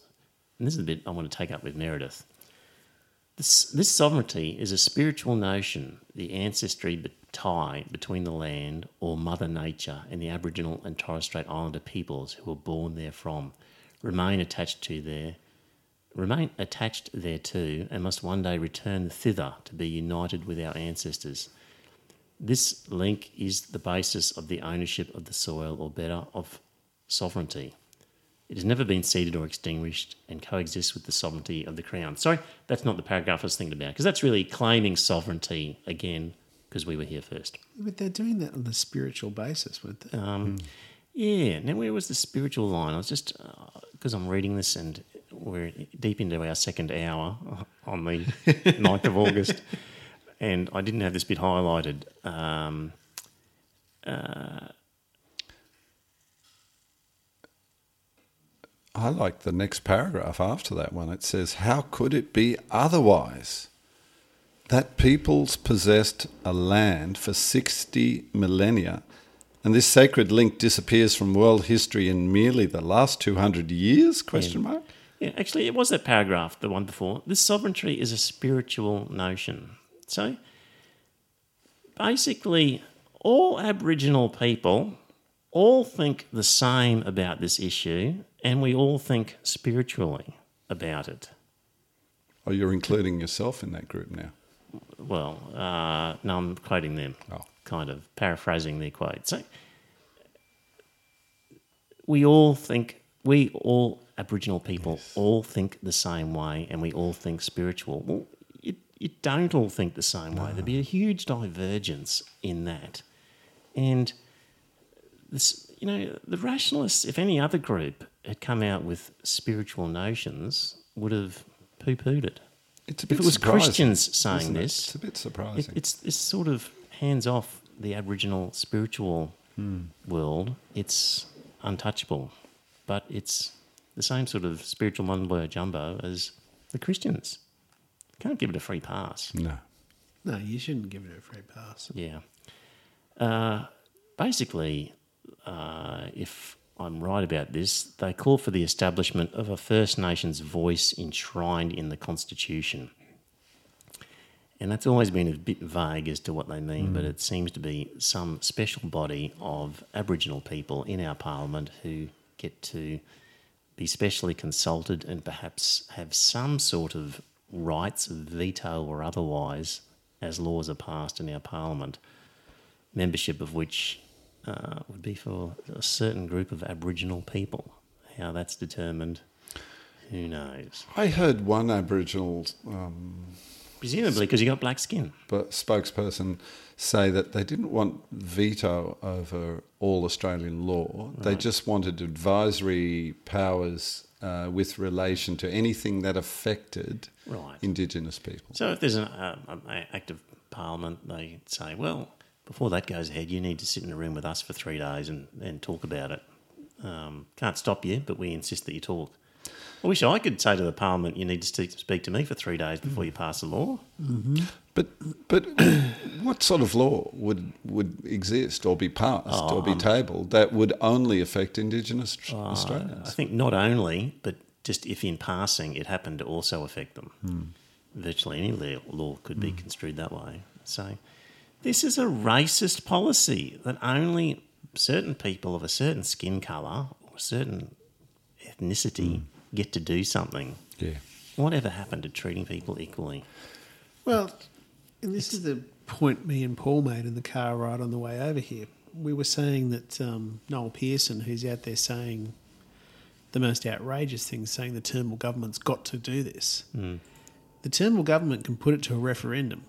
and this is the bit I want to take up with Meredith. This, this sovereignty is a spiritual notion, the ancestry be- tie between the land or Mother Nature and the Aboriginal and Torres Strait Islander peoples who were born therefrom, remain attached to their remain attached thereto and must one day return thither to be united with our ancestors. This link is the basis of the ownership of the soil, or better, of sovereignty. It has never been ceded or extinguished and coexists with the sovereignty of the Crown. Sorry, that's not the paragraph I was thinking about, because that's really claiming sovereignty again, because we were here first. But they're doing that on the spiritual basis, would they? Um, Yeah, now where was the spiritual line? I was just, because I'm reading this and we're deep into our second hour [laughs] on the [laughs] 9th of August, and I didn't have this bit highlighted. Um, I like the next paragraph after that one. It says, How could it be otherwise? That peoples possessed a land for 60 millennia, and this sacred link disappears from world history in merely the last 200 years? Question mark. Yeah, actually, it was that paragraph, the one before. This sovereignty is a spiritual notion. So, basically, all Aboriginal people all think the same about this issue, and we all think spiritually about it. Oh, you're including yourself in that group now. Well, uh, no, I'm quoting them, Oh. Kind of paraphrasing their quote. So, we all think, we all Aboriginal people all think the same way, and we all think spiritual. Well, you, you don't all think the same way. There'd be a huge divergence in that. And this, you know, the rationalists, if any other group had come out with spiritual notions, would have poo pooed it. It's a bit If it was Christians saying it? this, It's a bit it, surprising. it's it's sort of hands off the Aboriginal spiritual Hmm. world. It's untouchable, but it's the same sort of spiritual mumbo jumbo as the Christians. Can't give it a free pass. no. No, you shouldn't give it a free pass. Yeah. Uh, basically, uh, if I'm right about this, they call for the establishment of a First Nations voice enshrined in the Constitution. And that's always been a bit vague as to what they mean, but it seems to be some special body of Aboriginal people in our parliament who get to be specially consulted and perhaps have some sort of rights of veto or otherwise as laws are passed in our parliament, membership of which uh, would be for a certain group of Aboriginal people. How that's determined, who knows? I heard one Aboriginal um, Presumably because you got black skin. but spokesperson say that they didn't want veto over all Australian law. They just wanted advisory powers uh, with relation to anything that affected Right. Indigenous people. So if there's an uh, um, act of parliament, they say, well, before that goes ahead, you need to sit in a room with us for three days and, and talk about it. Um, can't stop you, but we insist that you talk. I wish I could say to the parliament, you need to speak, speak to me for three days before you pass a law. Mm-hmm. But but [clears throat] what sort of law would would exist or be passed oh, or be tabled that would only affect Indigenous tr- uh, I Australians? think not only, but just if in passing it happened to also affect them. Hmm. Virtually any law, law could be hmm. construed that way. So this is a racist policy that only certain people of a certain skin colour or a certain ethnicity hmm. Get to do something. Yeah. Whatever happened to treating people equally? Well, and this is the point me and Paul made in the car ride on the way over here. We were saying that um, Noel Pearson, who's out there saying the most outrageous things, saying the Turnbull government's got to do this. The Turnbull government can put it to a referendum,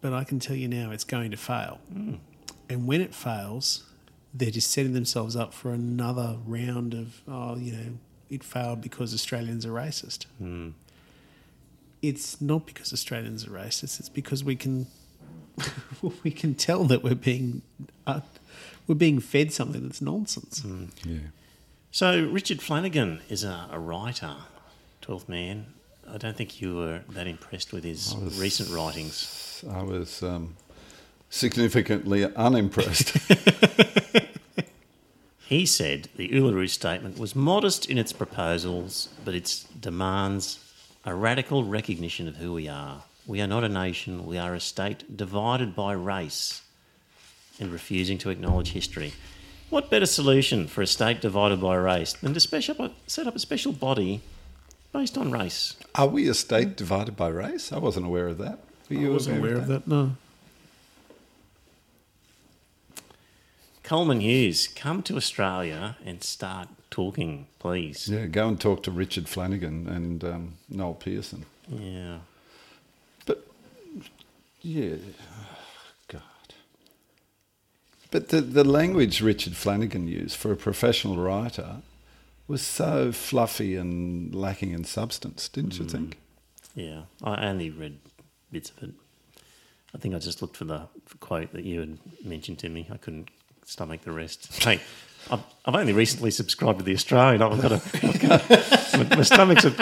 but I can tell you now it's going to fail. And when it fails, they're just setting themselves up for another round of, oh, you know, it failed because Australians are racist it's not because Australians are racist. It's because we can [laughs] we can tell that we're being uh, we're being fed something that's nonsense. Yeah. So Richard Flanagan is a, a writer, Twelfth Man. I don't think you were that impressed with his was- recent writings. I was um, significantly unimpressed. [laughs] He said the Uluru Statement was modest in its proposals, but its demands a radical recognition of who we are. We are not a nation, we are a state divided by race and refusing to acknowledge history. What better solution for a state divided by race than to special, set up a special body based on race? Are we a state divided by race? I wasn't aware of that. Were you I wasn't aware of that. No. Coleman Hughes, come to Australia and start talking, please. Yeah, go and talk to Richard Flanagan and um, Noel Pearson. Yeah. But yeah, God. But the the language Richard Flanagan used for a professional writer was so fluffy and lacking in substance, didn't you think? Yeah, I only read bits of it. I think I just looked for the quote that you had mentioned to me. I couldn't stomach the rest. [laughs] Hey, I've, I've only recently subscribed to the Australian. I've got a, I've got a my, my stomach's a,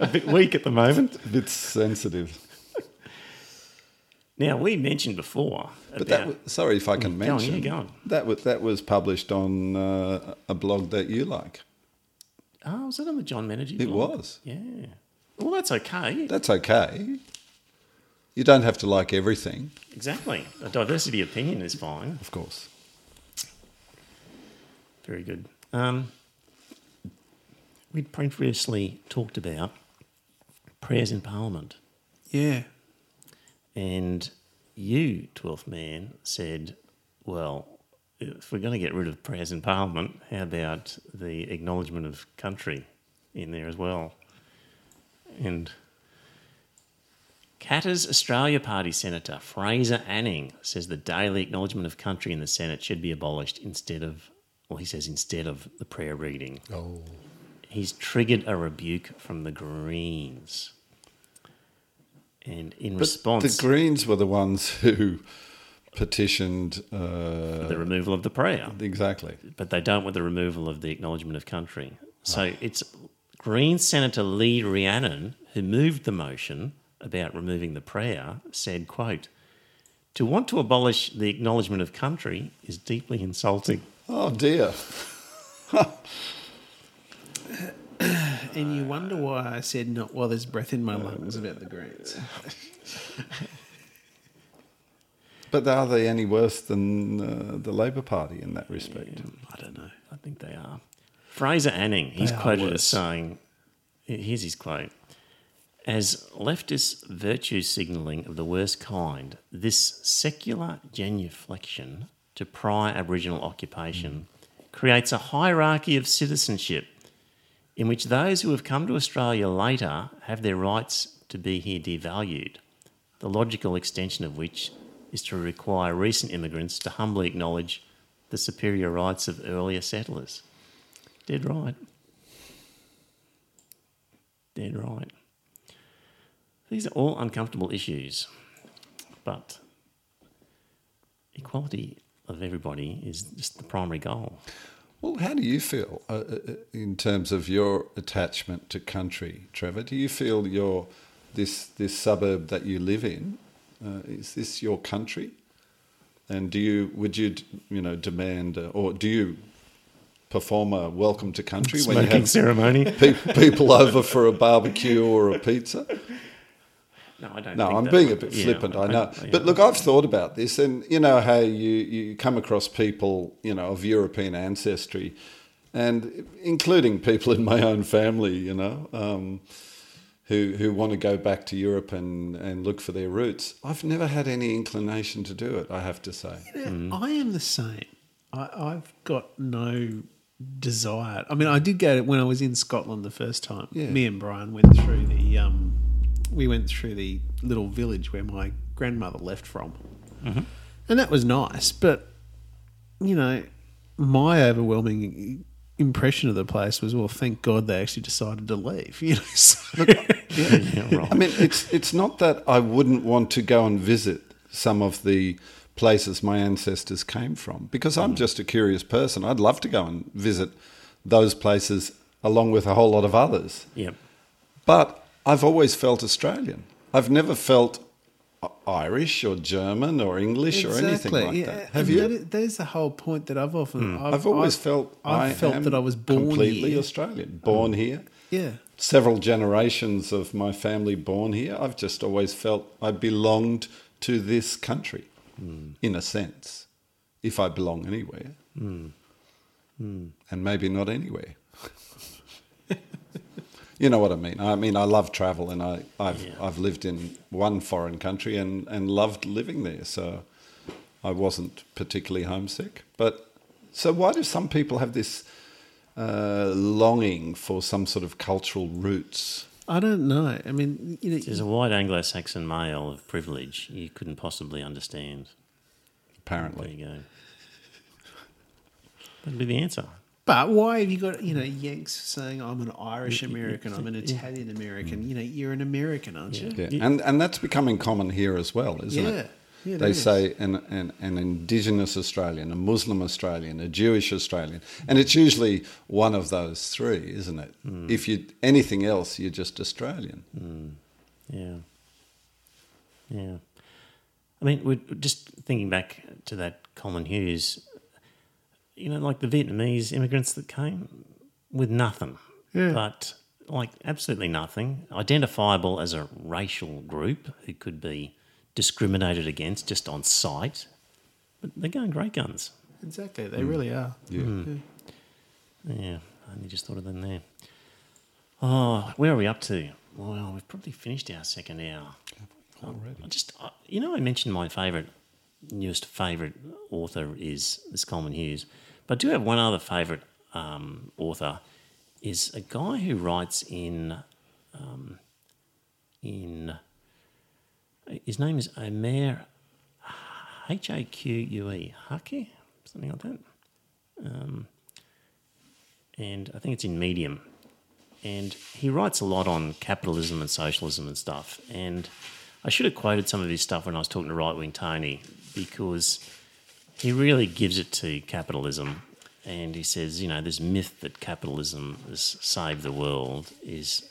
a bit weak at the moment. A bit sensitive. Now we mentioned before But about that was, sorry if I can Go on, mention go on. that was that was published on uh, a blog that you like. oh, was it on the John Menadue? It blog? was. Yeah. Well, that's okay. That's okay. You don't have to like everything, Exactly. A diversity of opinion is fine. of course. Very good. Um, we'd previously talked about prayers in Parliament, Yeah. and you, 12th man, said, well, if we're going to get rid of prayers in Parliament, how about the acknowledgement of country in there as well? And Katter's Australia Party Senator Fraser Anning says the daily acknowledgement of country in the Senate should be abolished instead of, well, he says instead of the prayer reading. Oh. He's triggered a rebuke from the Greens. And in But response, the Greens were the ones who petitioned. Uh, the removal of the prayer. exactly. but they don't want the removal of the acknowledgement of country. So it's Green Senator Lee Rhiannon who moved the motion about removing the prayer said, quote, to want to abolish the acknowledgement of country is deeply insulting. Oh dear. And you wonder why I said not while there's breath in my lungs about the Greens. [laughs] But are they any worse than uh, the Labor Party in that respect? I don't know. I think they are. Fraser Anning, he's quoted as saying, here's his quote As leftist virtue signalling of the worst kind, this secular genuflection to prior Aboriginal occupation creates a hierarchy of citizenship in which those who have come to Australia later have their rights to be here devalued, the logical extension of which is to require recent immigrants to humbly acknowledge the superior rights of earlier settlers. Dead right. Dead right. These are all uncomfortable issues, but equality of everybody is just the primary goal. Well, how do you feel uh, uh, in terms of your attachment to country, Trevor? Do you feel your this this suburb that you live in uh, is this your country? And do you would you you know demand uh, or do you perform a welcome to country when you Smoking have ceremony. [laughs] pe- people over for a barbecue or a pizza? No, I don't. No, think I'm that- being a bit yeah, flippant, I know. yeah. But look, I've thought about this, and you know how you, you come across people, you know, of European ancestry, and including people in my own family, you know, um, who who want to go back to Europe and, and look for their roots. I've never had any inclination to do it, I have to say. Yeah, I am the same. I, I've got no desire. I mean, I did go to, when I was in Scotland the first time. Yeah. Me and Brian went through the. Um, we went through the little village where my grandmother left from, mm-hmm. and that was nice. But you know, my overwhelming impression of the place was, well, thank God they actually decided to leave. [laughs] You know, so, [laughs] yeah, right. I mean, it's it's not that I wouldn't want to go and visit some of the places my ancestors came from, because I'm mm. just a curious person. I'd love to go and visit those places along with a whole lot of others. Yep. But I've always felt Australian. I've never felt Irish or German or English or anything like yeah, that. Have and you? that that is the whole point that I've often. Hmm. I've, I've always I've- felt I've I felt that I was born completely here. Australian, born here. Yeah, several generations of my family born here, I've just always felt I belonged to this country, hmm. in a sense, if I belong anywhere. Hmm. And maybe not anywhere. You know what I mean? I mean, I love travel and I, I've, Yeah. I've lived in one foreign country and, and loved living there. So I wasn't particularly homesick. But so why do some people have this uh, longing for some sort of cultural roots? I don't know. I mean, you know, There's a white Anglo-Saxon male of privilege you couldn't possibly understand. Apparently, There Apparently, you go. That'd be the answer. But why have you got you know Yanks saying I'm an Irish American, I'm an Italian American? You know, you're an American, aren't you? yeah, and and that's becoming common here as well, isn't Yeah. it? Yeah, it they is. say an, an an Indigenous Australian, a Muslim Australian, a Jewish Australian, and it's usually one of those three, isn't it? Hmm. If you anything else, you're just Australian. Yeah. Yeah. I mean, we're just thinking back to that Colin Hughes, you know, like the Vietnamese immigrants that came with nothing, Yeah. but like absolutely nothing, identifiable as a racial group who could be discriminated against just on sight, but they're going great guns. Exactly, they really are. Yeah. Yeah, mm. I only just thought of them there. Oh, where are we up to? Well, we've probably finished our second hour. I just, I, you know, I mentioned my favourite, newest favourite author is this Coleman Hughes, but I do have one other favourite um, author, is a guy who writes in, um, in, his name is Umair H A Q U E Hake, something like that. Um, and I think it's in Medium. And he writes a lot on capitalism and socialism and stuff. And I should have quoted some of his stuff when I was talking to Right Wing Tony because he really gives it to capitalism. And he says, you know, this myth that capitalism has saved the world is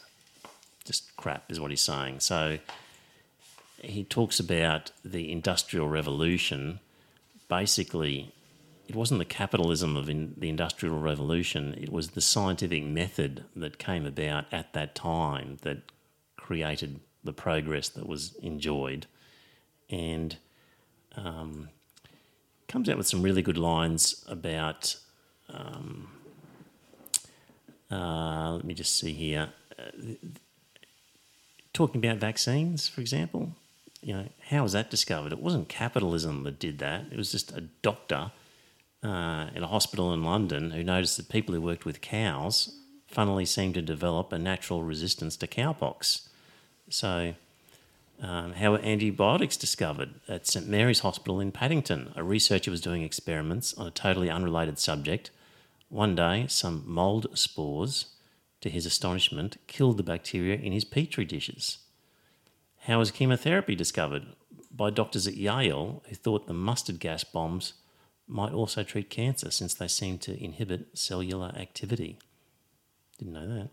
just crap, is what he's saying. So he talks about the Industrial Revolution. Basically, it wasn't the capitalism of in the Industrial Revolution, it was the scientific method that came about at that time that created the progress that was enjoyed. And um, comes out with some really good lines about. Um, uh, let me just see here. Uh, talking about vaccines, for example, you know, how was that discovered? It wasn't capitalism that did that. It was just a doctor uh, in a hospital in London who noticed that people who worked with cows funnily seemed to develop a natural resistance to cowpox. So, um, how were antibiotics discovered? At St Mary's Hospital in Paddington, a researcher was doing experiments on a totally unrelated subject. One day, some mould spores, to his astonishment, killed the bacteria in his petri dishes. How was chemotherapy discovered? By doctors at Yale who thought the mustard gas bombs might also treat cancer since they seem to inhibit cellular activity. Didn't know that.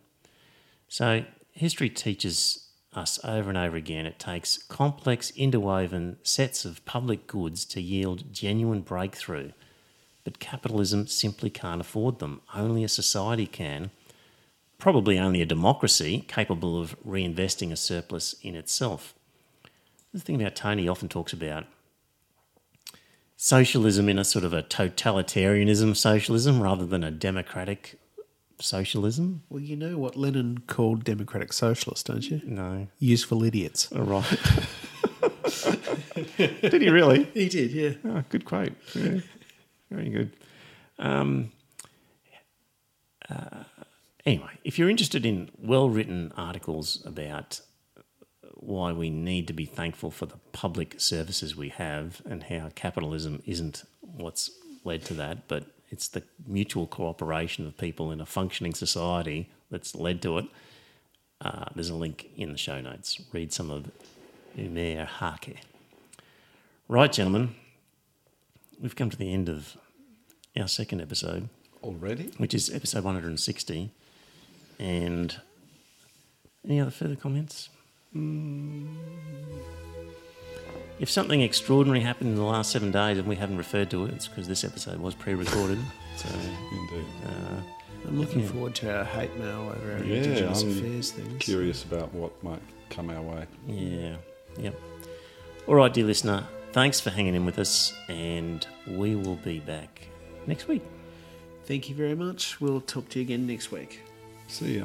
So, history teaches us over and over again it takes complex, interwoven sets of public goods to yield genuine breakthrough. But capitalism simply can't afford them. Only a society can, probably only a democracy capable of reinvesting a surplus in itself. The thing about Tony often talks about socialism in a sort of a totalitarianism socialism rather than a democratic socialism. Well, you know what Lenin called democratic socialists, don't you? No. Useful idiots. All right. [laughs] Did he really? He did, yeah. Oh, good quote. Yeah. Very good. Um, uh, anyway, if you're interested in well written articles about why we need to be thankful for the public services we have and how capitalism isn't what's led to that, but it's the mutual cooperation of people in a functioning society that's led to it. Uh, there's a link in the show notes. Read some of Umair Haque. Right, gentlemen, we've come to the end of our second episode, Already? which is episode 160. And any other further comments? If something extraordinary happened in the last seven days and we haven't referred to it, it's because this episode was pre-recorded. So Indeed. uh, I'm looking forward to our hate mail over our Yeah, Indigenous I'm Affairs things. Curious about what might come our way. yeah, yep. All right, dear listener, thanks for hanging in with us, and we will be back next week. Thank you very much. We'll talk to you again next week. See ya.